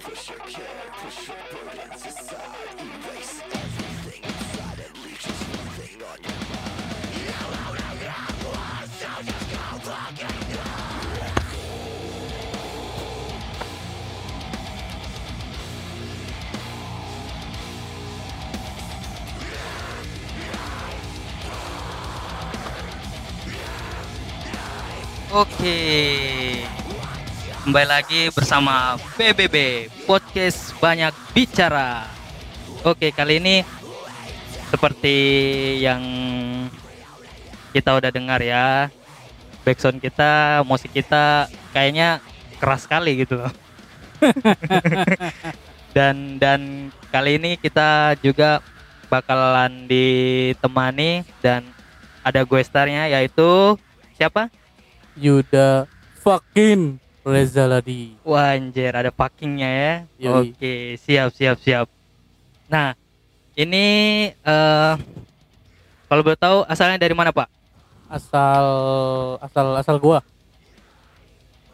Push your care, push your burdens aside, erase everything. Oke. Kembali lagi bersama BBB Podcast Banyak Bicara. Oke, kali ini seperti yang kita udah dengar ya. Backsound kita, musik kita kayaknya keras sekali gitu loh. dan dan kali ini kita juga bakalan ditemani dan ada gue starnya yaitu siapa? Yuda fucking Rezaladi. Wah anjir ada packingnya ya. Yoi. Oke siap siap siap. Nah ini eh kalau boleh tahu asalnya dari mana pak? Asal asal asal gua.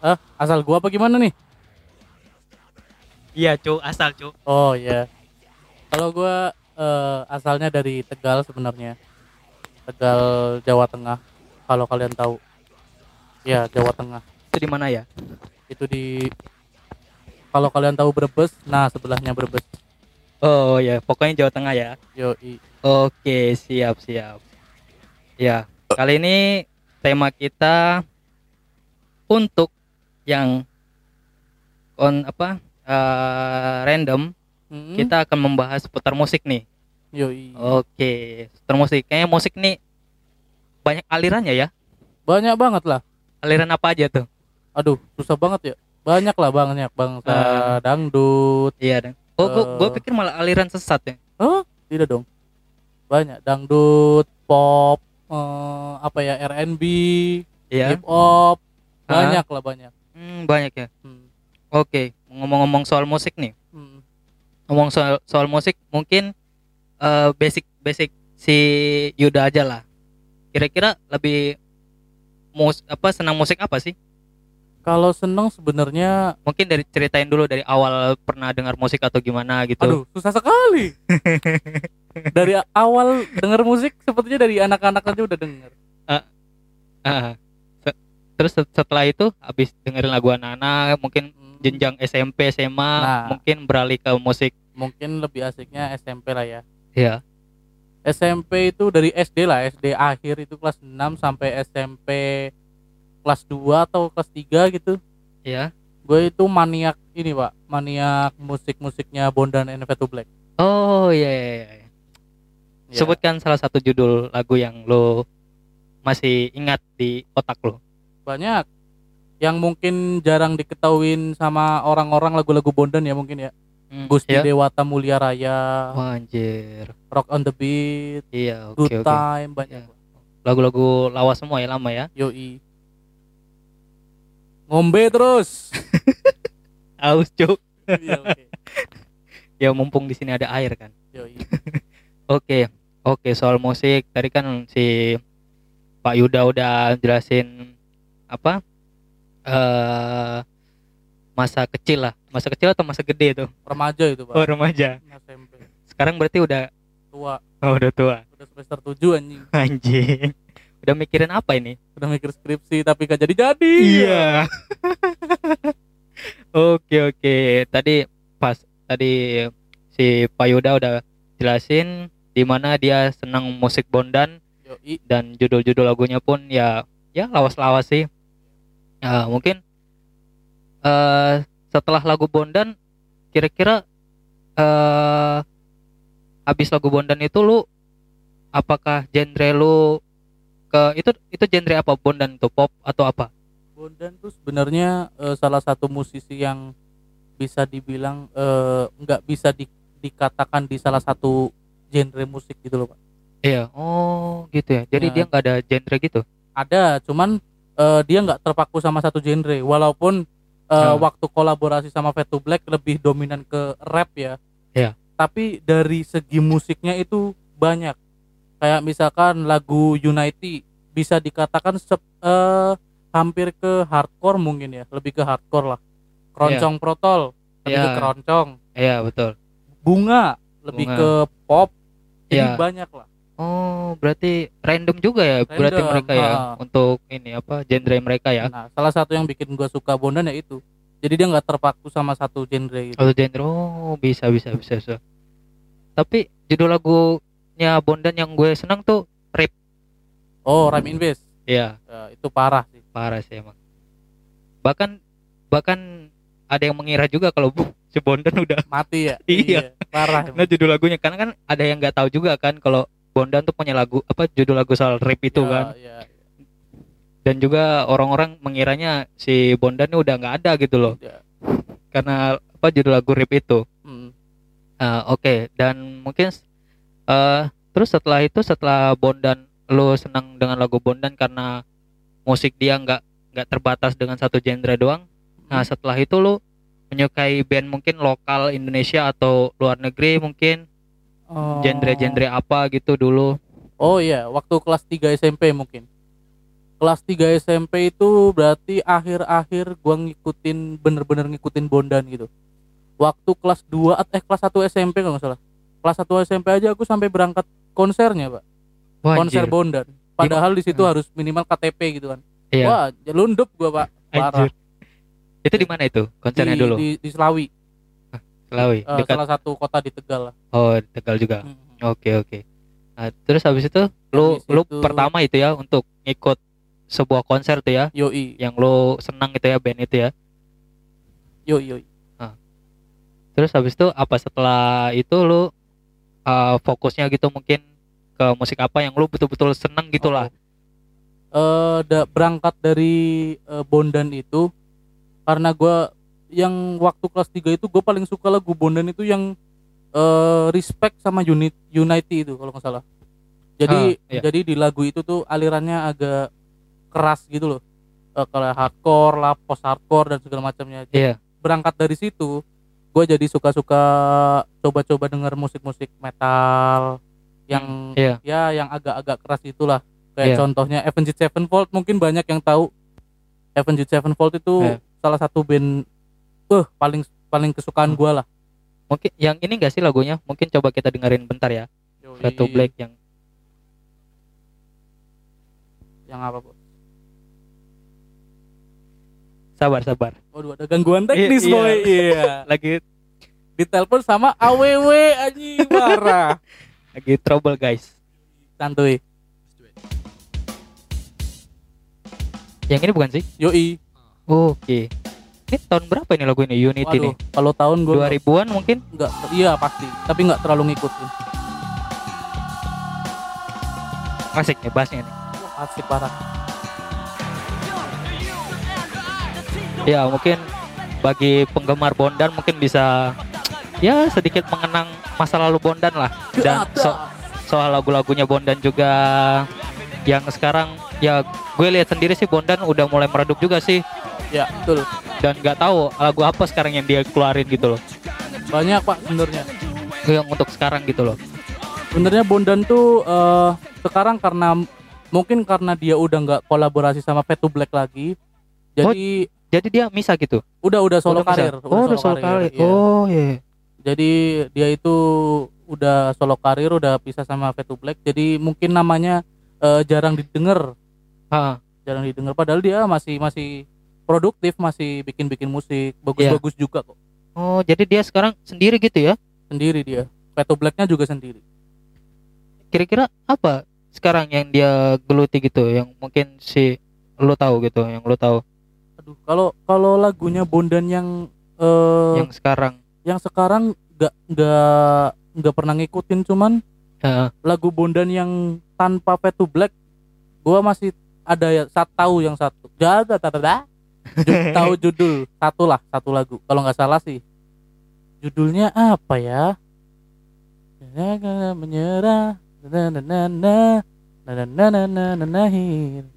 Eh, asal gua apa gimana nih? Iya cu asal cu. Oh ya. Kalau gua eh, asalnya dari Tegal sebenarnya. Tegal Jawa Tengah. Kalau kalian tahu. Ya, Jawa Tengah. Itu di mana ya? Itu di kalau kalian tahu Brebes, nah sebelahnya Brebes. Oh ya pokoknya Jawa Tengah ya. Yoi. Oke siap siap. Ya kali ini tema kita untuk yang on apa eh, random Mm-mm. kita akan membahas seputar musik nih. Yoi. Oke, seputar musik. Kayaknya musik nih banyak alirannya ya. Banyak banget lah. Aliran apa aja tuh? Aduh, susah banget ya. Banyak lah banyak bangsa Ah. dangdut. Iya, oh, gua, gua Eh. pikir malah aliran sesat ya. Oh, tidak dong. Banyak dangdut, pop, eh, apa ya R&B, Iya. hip hop. Ah. Banyak lah banyak. Hmm, banyak ya. Hmm. Oke, ngomong-ngomong soal musik nih. Hmm. Ngomong soal soal musik, mungkin eh, basic basic si Yuda aja lah. Kira-kira lebih mus apa senang musik apa sih? Kalau seneng sebenarnya, Mungkin dari ceritain dulu dari awal pernah dengar musik atau gimana gitu. aduh susah sekali. dari awal denger musik sepertinya dari anak-anak aja udah denger. Ah, se- terus set- setelah itu habis dengerin lagu anak-anak mungkin Hmm. jenjang SMP SMA Nah. mungkin beralih ke musik Mungkin lebih asiknya SMP lah ya. ya SMP itu dari SD lah, SD akhir itu kelas 6 sampai SMP kelas 2 atau kelas 3 gitu. ya Gue itu maniak ini, Pak. Maniak musik-musiknya Bondan and Fatu Black. oh iya iya, iya. Ya. sebutkan salah satu judul lagu yang lo masih ingat di otak lo banyak yang mungkin jarang diketahuin sama orang-orang lagu-lagu Bondan ya mungkin ya. Hmm, Gusti ya? Dewata Mulia Raya, Wah, anjir Rock on the Beat, iya oke Good oke Time banyak. Ya. lagu-lagu lawas semua ya lama ya Yoi. Ngombe terus. aus cuk Iya, oke. ya mumpung di sini ada air kan Yoi. Oke, oke soal musik tadi kan si Pak Yuda udah jelasin apa eh masa kecil lah, masa kecil atau masa gede tuh? Remaja itu, Pak. Oh remaja. SMP. Sekarang berarti udah Tua, oh, udah tua. udah semester 7 anjing. Anjing. Udah mikirin apa ini? Udah mikir skripsi tapi gak jadi-jadi. Iya. oke oke. Tadi pas tadi si Pak Yuda udah jelasin di mana dia senang musik Bondan Yoi. dan judul-judul lagunya pun ya ya lawas-lawas sih ya mungkin eh setelah lagu Bondan kira-kira eh habis lagu Bondan itu lu apakah genre lu ke itu itu genre apa Bondan itu pop atau apa Bondan tuh sebenarnya eh, salah satu musisi yang bisa dibilang eh, nggak bisa di- dikatakan di salah satu genre musik gitu loh pak. iya oh gitu ya jadi Ya. dia nggak ada genre gitu Ada, cuman eh, dia nggak terpaku sama satu genre. Walaupun Ya. waktu kolaborasi sama Fat to Black lebih dominan ke rap ya. Ya. Tapi dari segi musiknya itu banyak. Kayak misalkan lagu Unity bisa dikatakan sep- eh, hampir ke hardcore mungkin ya lebih ke hardcore lah keroncong protol lebih ke Iya. keroncong Iya betul. bunga lebih Bunga. ke pop jadi Iya. banyak lah Oh berarti random juga ya berarti Random, mereka ya untuk ini apa genre mereka ya. nah salah satu yang bikin gua suka Bondan ya itu jadi dia nggak terpaku sama satu genre gitu Atau genre oh bisa bisa bisa bisa. Tapi judul lagunya Bondan yang gue senang tuh Rip. oh Rhyme Invest Iya Ya, itu parah sih parah sih emang. Bahkan bahkan ada yang mengira juga kalau bu, si Bondan udah mati ya Iya. parah Nah judul lagunya karena kan ada yang nggak tahu juga kan kalau Bondan tuh punya lagu apa judul lagu soal rap itu Ya, kan? ya, dan juga orang-orang mengiranya si Bondan ini udah nggak ada gitu loh. Ya. karena apa judul lagu rap itu. Hmm. Ah, oke. Dan mungkin eh terus setelah itu setelah Bondan lo senang dengan lagu Bondan karena musik dia nggak nggak terbatas dengan satu genre doang. Nah setelah itu lo menyukai band mungkin lokal Indonesia atau luar negeri mungkin Oh. genre-genre apa gitu dulu Oh iya, waktu kelas 3 SMP mungkin. Kelas 3 SMP itu berarti akhir-akhir gua ngikutin bener-bener ngikutin Bondan gitu. Waktu kelas 2 at- eh kelas 1 SMP kalau nggak salah. Kelas 1 SMP aja aku sampai berangkat konsernya, Pak. Wah, Konser. Bondan. Padahal di situ Hmm. harus minimal KTP gitu kan. Iya. Wah, lundup gua, Pak. Parah. Anjir. Itu di mana itu? Konsernya di, dulu. di, di Selawi, Selawi. eh, Dekat. salah satu kota di Tegal lah. Oh, di Tegal juga. Hmm. Oke, oke. Nah, terus habis itu lu Habis lu itu- pertama itu ya untuk ngikut sebuah konser tuh ya Yoi, yang lu senang itu ya band itu ya. yoi, yoi. Terus habis itu apa setelah itu lu uh, fokusnya gitu mungkin ke musik apa yang lu betul-betul seneng gitu lah. eh da- berangkat dari eh, Bondan itu karena gua yang waktu kelas 3 itu gue paling suka lagu Bondan itu yang eh, respect sama unit unity itu kalau nggak salah jadi Ah, iya. jadi di lagu itu tuh alirannya agak keras gitu loh Eh, kayak hardcore lah post hardcore dan segala macamnya Iya. berangkat dari situ gue jadi suka-suka coba-coba denger musik-musik metal yang Iya. ya yang agak-agak keras itulah kayak Iya. contohnya Avenged Sevenfold mungkin banyak yang tahu Avenged Sevenfold itu Iya. salah satu band eh paling paling kesukaan Hmm. gua lah Mungkin yang ini enggak sih lagunya? Mungkin coba kita dengerin bentar ya. To Black yang yang apa bu? sabar sabar. Waduh ada gangguan teknis Iya, iya. boy iya Lagi ditelepon sama AWW anjing marah lagi trouble guys. santuy Yang ini bukan sih? yoi Oke. Ini tahun berapa ini lagu ini? Unity waduh nih. kalau tahun gua 2000-an mungkin? nggak iya pasti tapi nggak terlalu ngikutin Asik nih bassnya nih. Asik parah Ya mungkin bagi penggemar Bondan mungkin bisa ya sedikit mengenang masa lalu Bondan lah dan so- soal lagu-lagunya Bondan juga yang sekarang ya gue lihat sendiri sih Bondan udah mulai meredup juga sih ya betul. Dan nggak tahu lagu apa sekarang yang dia keluarin gitu loh. Banyak pak sebenarnya. Yang untuk sekarang gitu loh. Sebenarnya Bondan tuh eh, sekarang karena mungkin karena dia udah nggak kolaborasi sama to Black lagi jadi jadi dia misah gitu? Udah udah solo Udah misah? karir oh udah solo karir iya. oh iya. Jadi dia itu udah solo karir udah pisah sama to Black jadi mungkin namanya eh, jarang didengar. Jarang didengar padahal dia masih masih produktif masih bikin bikin musik bagus-bagus juga kok. Oh jadi dia sekarang sendiri gitu ya? Sendiri dia. Fade to Blacknya juga sendiri. Kira-kira apa sekarang yang dia geluti gitu? Yang mungkin si lu tahu gitu yang lu tahu. Aduh kalau kalau lagunya Bondan yang eh yang sekarang. yang sekarang nggak nggak nggak pernah ngikutin cuman Heeh. lagu Bondan yang tanpa Fade to Black gua masih ada ya saat tahu yang satu. Jaga tata tahu judul satu lah satu lagu. Kalau nggak salah sih judulnya apa ya? Menyerah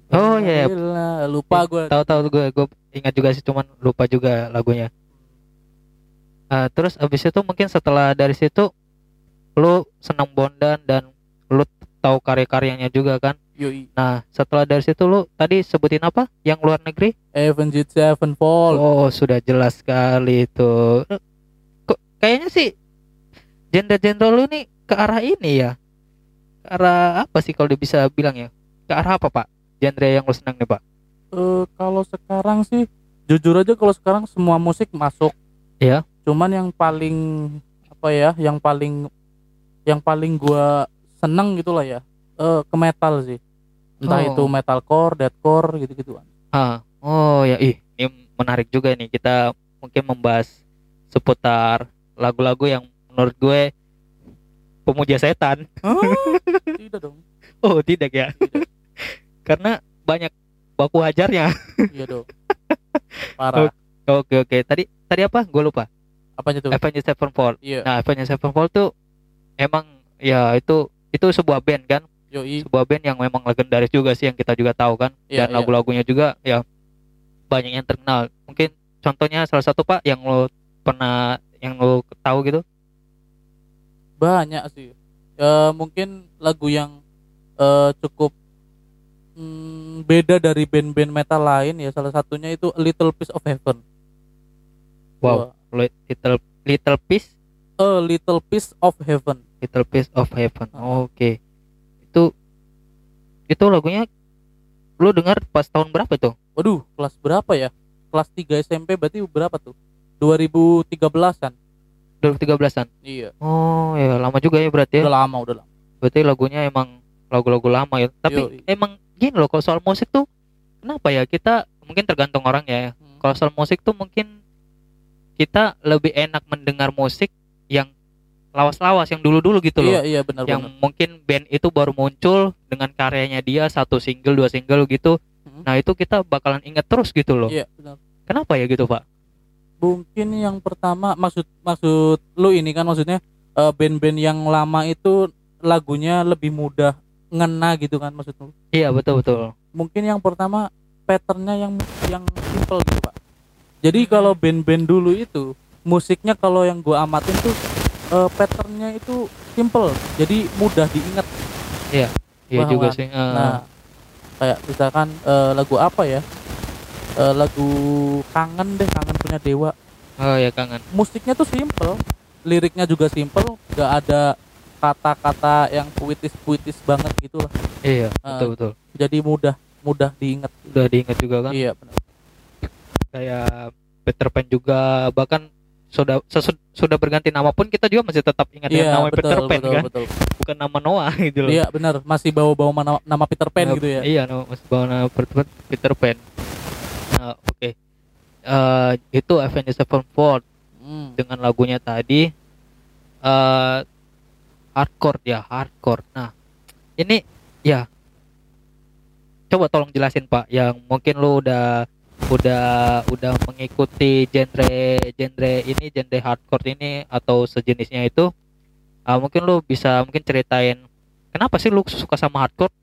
oh ya lupa gue tahu-tahu gue gue ingat juga sih cuman lupa juga lagunya uh, terus abis itu mungkin setelah dari situ lu senang bondan dan lu tahu karya-karyanya juga kan Yoi. Nah, setelah dari situ lu tadi sebutin apa? Yang luar negeri? Avenged Sevenfold. Oh, sudah jelas sekali itu. Kok kayaknya sih genre-genre lu nih ke arah ini ya. Ke arah apa sih kalau dia bisa bilang ya? Ke arah apa, Pak? Genre yang lu senang nih, Pak? Eh, kalau sekarang sih jujur aja kalau sekarang semua musik masuk. Iya. Cuman yang paling apa ya, yang paling yang paling gua seneng gitulah ya. Eh ke metal sih. Entah Oh. itu metalcore, deathcore gitu-gituan. Ah, oh ya, ih, ini menarik juga nih. Kita mungkin membahas seputar lagu-lagu yang menurut gue pemuja setan. Oh, tidak dong. Oh, tidak ya. Karena banyak baku hajarnya. Iya dong. Parah. Oke, oke. Tadi tadi apa? Gue lupa. Apanya tuh? Avenged Sevenfold. Iya. Nah, Avenged Sevenfold tuh emang ya itu itu sebuah band kan, Yoi. sebuah band yang memang legendaris juga sih yang kita juga tahu kan. Iya, Dan iya. lagu-lagunya juga ya banyak yang terkenal. Mungkin contohnya salah satu Pak yang lo pernah yang lo tahu gitu. Banyak sih. Eh mungkin lagu yang eh cukup mm, beda dari band-band metal lain ya salah satunya itu A Little Piece of Heaven. Wow, Li- Little Little Piece, A Little Piece of Heaven. Little Piece of Heaven. Oke. Itu itu lagunya lu dengar pas tahun berapa itu? Waduh, kelas berapa ya? Kelas 3 SMP berarti berapa tuh? 2013-an. 2013-an. Iya. Oh, ya lama juga ya berarti ya. Udah lama, udah lama. berarti lagunya emang lagu-lagu lama ya tapi Yoi. emang gini loh kalau soal musik tuh kenapa ya kita mungkin tergantung orang ya Hmm. kalau soal musik tuh mungkin kita lebih enak mendengar musik yang lawas-lawas yang dulu-dulu gitu loh Iya, iya benar yang benar. mungkin band itu baru muncul dengan karyanya dia satu single dua single gitu Hmm. nah itu kita bakalan inget terus gitu loh Iya, benar. kenapa ya gitu pak Mungkin yang pertama maksud maksud lu ini kan maksudnya eh, band-band yang lama itu lagunya lebih mudah ngena gitu kan maksud lu. iya betul betul Mungkin yang pertama patternnya yang yang simple gitu, Pak. Jadi Hmm. kalau band-band dulu itu musiknya kalau yang gua amatin tuh eh, patternnya itu simple. Jadi mudah diingat. iya Bahan. juga sih Eh, Nah, kayak misalkan eh, lagu apa ya? Eh, lagu kangen deh, kangen punya dewa. oh ya kangen Musiknya tuh simple, liriknya juga simple, gak ada kata-kata yang puitis-puitis banget gitu lah. iya Ah. betul betul Jadi mudah mudah diingat. udah diingat juga kan Iya benar. kayak Peter Pan juga bahkan sudah sudah berganti nama pun kita juga masih tetap ingat dengan nama betul Peter Pan betul kan? betul. bukan nama Noah gitu loh. Iya benar, masih bawa-bawa nama, nama Peter Pan Nah, gitu ya. iya nama masih bawa nama Peter, Pan. Nah, oke. Eh, itu Avenged Sevenfold Hmm. dengan lagunya tadi eh hardcore ya hardcore. Nah ini ya. Coba tolong jelasin pak yang mungkin lu udah udah udah mengikuti genre genre ini genre hardcore ini atau sejenisnya itu ah, mungkin lu bisa mungkin ceritain kenapa sih lu suka sama hardcore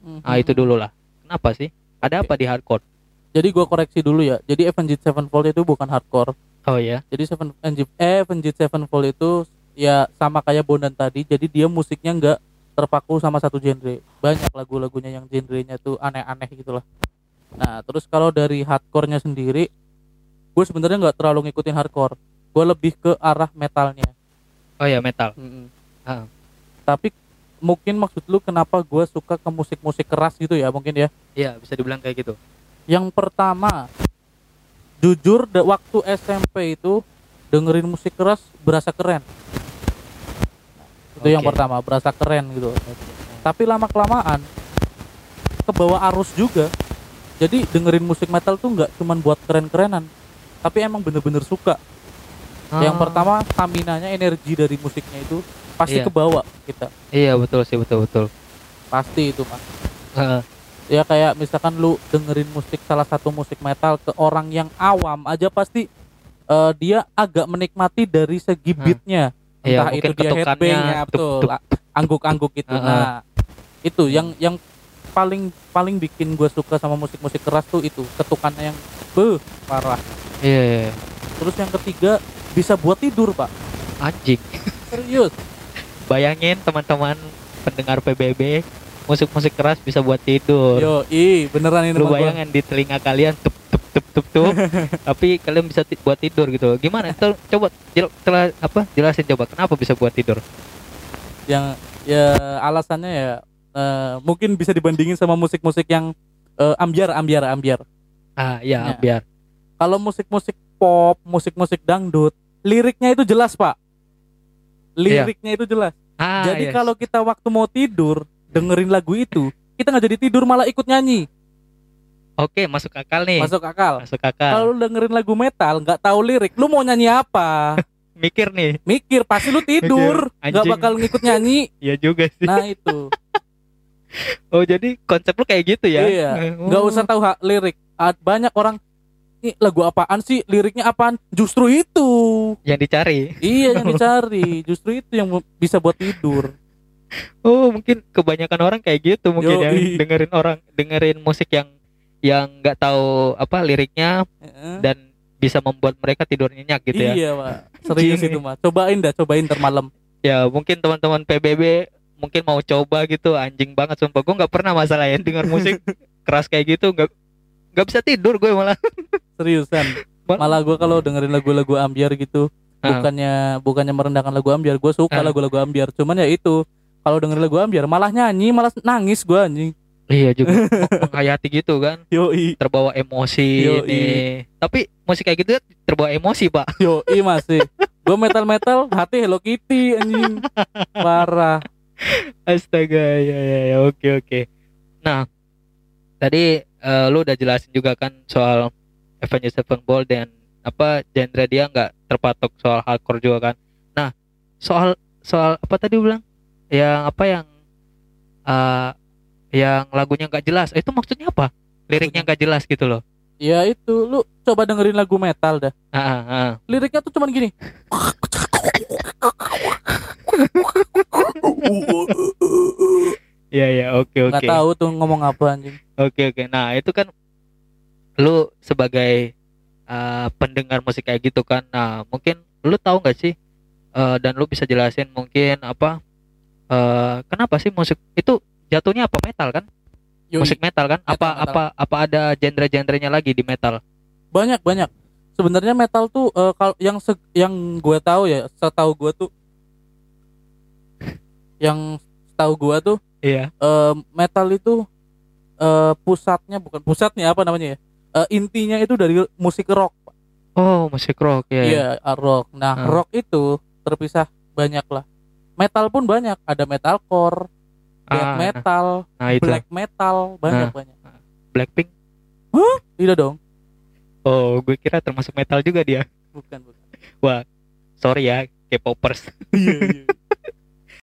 Mhm. ah itu dulu lah kenapa sih ada Oke. apa di hardcore Jadi gua koreksi dulu ya. Jadi Avenged Sevenfold itu bukan hardcore. oh ya Jadi Seven eh, Avenged Sevenfold itu ya sama kayak Bondan tadi. Jadi dia musiknya nggak terpaku sama satu genre. Banyak lagu-lagunya yang genrenya tuh aneh-aneh gitu lah. Nah, terus kalau dari hardcore-nya sendiri, gue sebenarnya nggak terlalu ngikutin hardcore. Gue lebih ke arah metalnya. oh ya metal Ah. Tapi mungkin maksud lu kenapa gue suka ke musik-musik keras gitu ya mungkin ya. iya bisa dibilang kayak gitu Yang pertama, jujur waktu SMP itu dengerin musik keras berasa keren. Itu yang pertama, berasa keren gitu. Tapi lama kelamaan ke bawah arus juga. Jadi dengerin musik metal tuh nggak cuman buat keren-kerenan, tapi emang bener-bener suka. Yang Ah. pertama, stamina-nya energi dari musiknya itu pasti Iya. ke bawah kita. Iya betul sih betul betul. Pasti itu, Mas. Ya kayak misalkan lu dengerin musik salah satu musik metal ke orang yang awam aja pasti eh, dia agak menikmati dari segi Hmm. beatnya Iya, entah itu mungkin dia headbangnya betul angguk-angguk itu Heeh. nah itu yang yang paling paling bikin gue suka sama musik-musik keras tuh itu ketukannya yang beuh parah Iya, iya, iya. terus yang ketiga bisa buat tidur pak anjing. serius Bayangin teman-teman pendengar PBB musik-musik keras bisa buat tidur. Yo, i, beneran ini Lu teman gua. bayangin di telinga kalian tup tup tup tup tup, tapi kalian bisa buat tidur gitu. Gimana? Itu coba jel- telah apa jelasin coba kenapa bisa buat tidur? yang ya alasannya ya eh, mungkin bisa dibandingin sama musik-musik yang eh, ambiar ambiar ambiar Ah, iya, Ya. biar. kalau musik-musik pop musik-musik dangdut liriknya itu jelas pak liriknya itu jelas Ah, jadi iya. kalau kita waktu mau tidur dengerin lagu itu kita nggak jadi tidur malah ikut nyanyi Oke, masuk akal nih. masuk akal Masuk akal. kalau lu dengerin lagu metal nggak tahu lirik lu mau nyanyi apa Mikir nih. mikir pasti lu tidur nggak bakal ngikut nyanyi Iya juga sih. nah itu Oh, jadi konsep lu kayak gitu ya? Iya, nggak Oh. usah tahu hak lirik. Banyak orang ini lagu apaan sih? Liriknya apaan? Justru itu. yang dicari. Iya yang dicari. Justru itu yang bisa buat tidur. Oh, mungkin kebanyakan orang kayak gitu mungkin ya. Dengerin orang, dengerin musik yang yang nggak tahu apa liriknya Heeh. dan bisa membuat mereka tidur nyenyak gitu ya. Iya, Pak. Serius itu, mah. Cobain dah, cobain ntar malam. Ya, mungkin teman-teman PBB mungkin mau coba gitu anjing banget sumpah gue nggak pernah masalah ya denger musik keras kayak gitu nggak nggak bisa tidur gue malah Seriusan. Mal- Malah gua kalau dengerin lagu-lagu ambiar gitu, bukannya bukannya merendahkan lagu ambiar, gue suka lagu-lagu ambiar. Cuman ya itu, kalau dengerin lagu ambiar malah nyanyi, malah nangis gua anjing. iya juga meng- menghayati gitu kan Yoi, terbawa emosi Yoi. ini tapi musik kayak gitu terbawa emosi pak yoi masih. Gue metal-metal, hati Hello Kitty anjing. Parah. Astaga ya ya ya oke oke nah tadi eh, lu udah jelasin juga kan soal Avengers Sevenfold dan apa genre dia nggak terpatok soal hardcore juga kan nah soal soal apa tadi bilang yang apa yang eh yang lagunya nggak jelas itu maksudnya apa liriknya nggak jelas gitu loh Ya itu, lu coba dengerin lagu metal dah. ah, ah, ah. Liriknya tuh cuman gini. Iya ya oke oke Nggak tahu tuh ngomong apa anjing. Oke oke. Nah itu kan lu sebagai uh, pendengar musik kayak gitu kan. Nah mungkin lu tahu nggak sih uh, dan lu bisa jelasin mungkin apa uh, kenapa sih musik itu jatuhnya apa metal kan? Yoi. Musik metal kan? Metal, apa metal. apa apa ada genre-genrenya lagi di metal? Banyak banyak. Sebenarnya metal tuh eh, kalau yang se- yang gue tahu ya, setahu gue tuh yang setahu gue tuh Iya. eh, metal itu eh, pusatnya bukan pusatnya apa namanya ya? Eh, intinya itu dari musik rock. Pak. Oh musik rock ya. Iya, ah, rock. Nah, Hmm. rock itu terpisah banyak lah. Metal pun banyak, ada metalcore, death Ah, metal, Nah itu black metal, banyak Nah. banyak. Blackpink. Tidak dong. Oh gue kira termasuk metal juga dia. Bukan, bukan. Sorry ya K-popers. Iya, iya.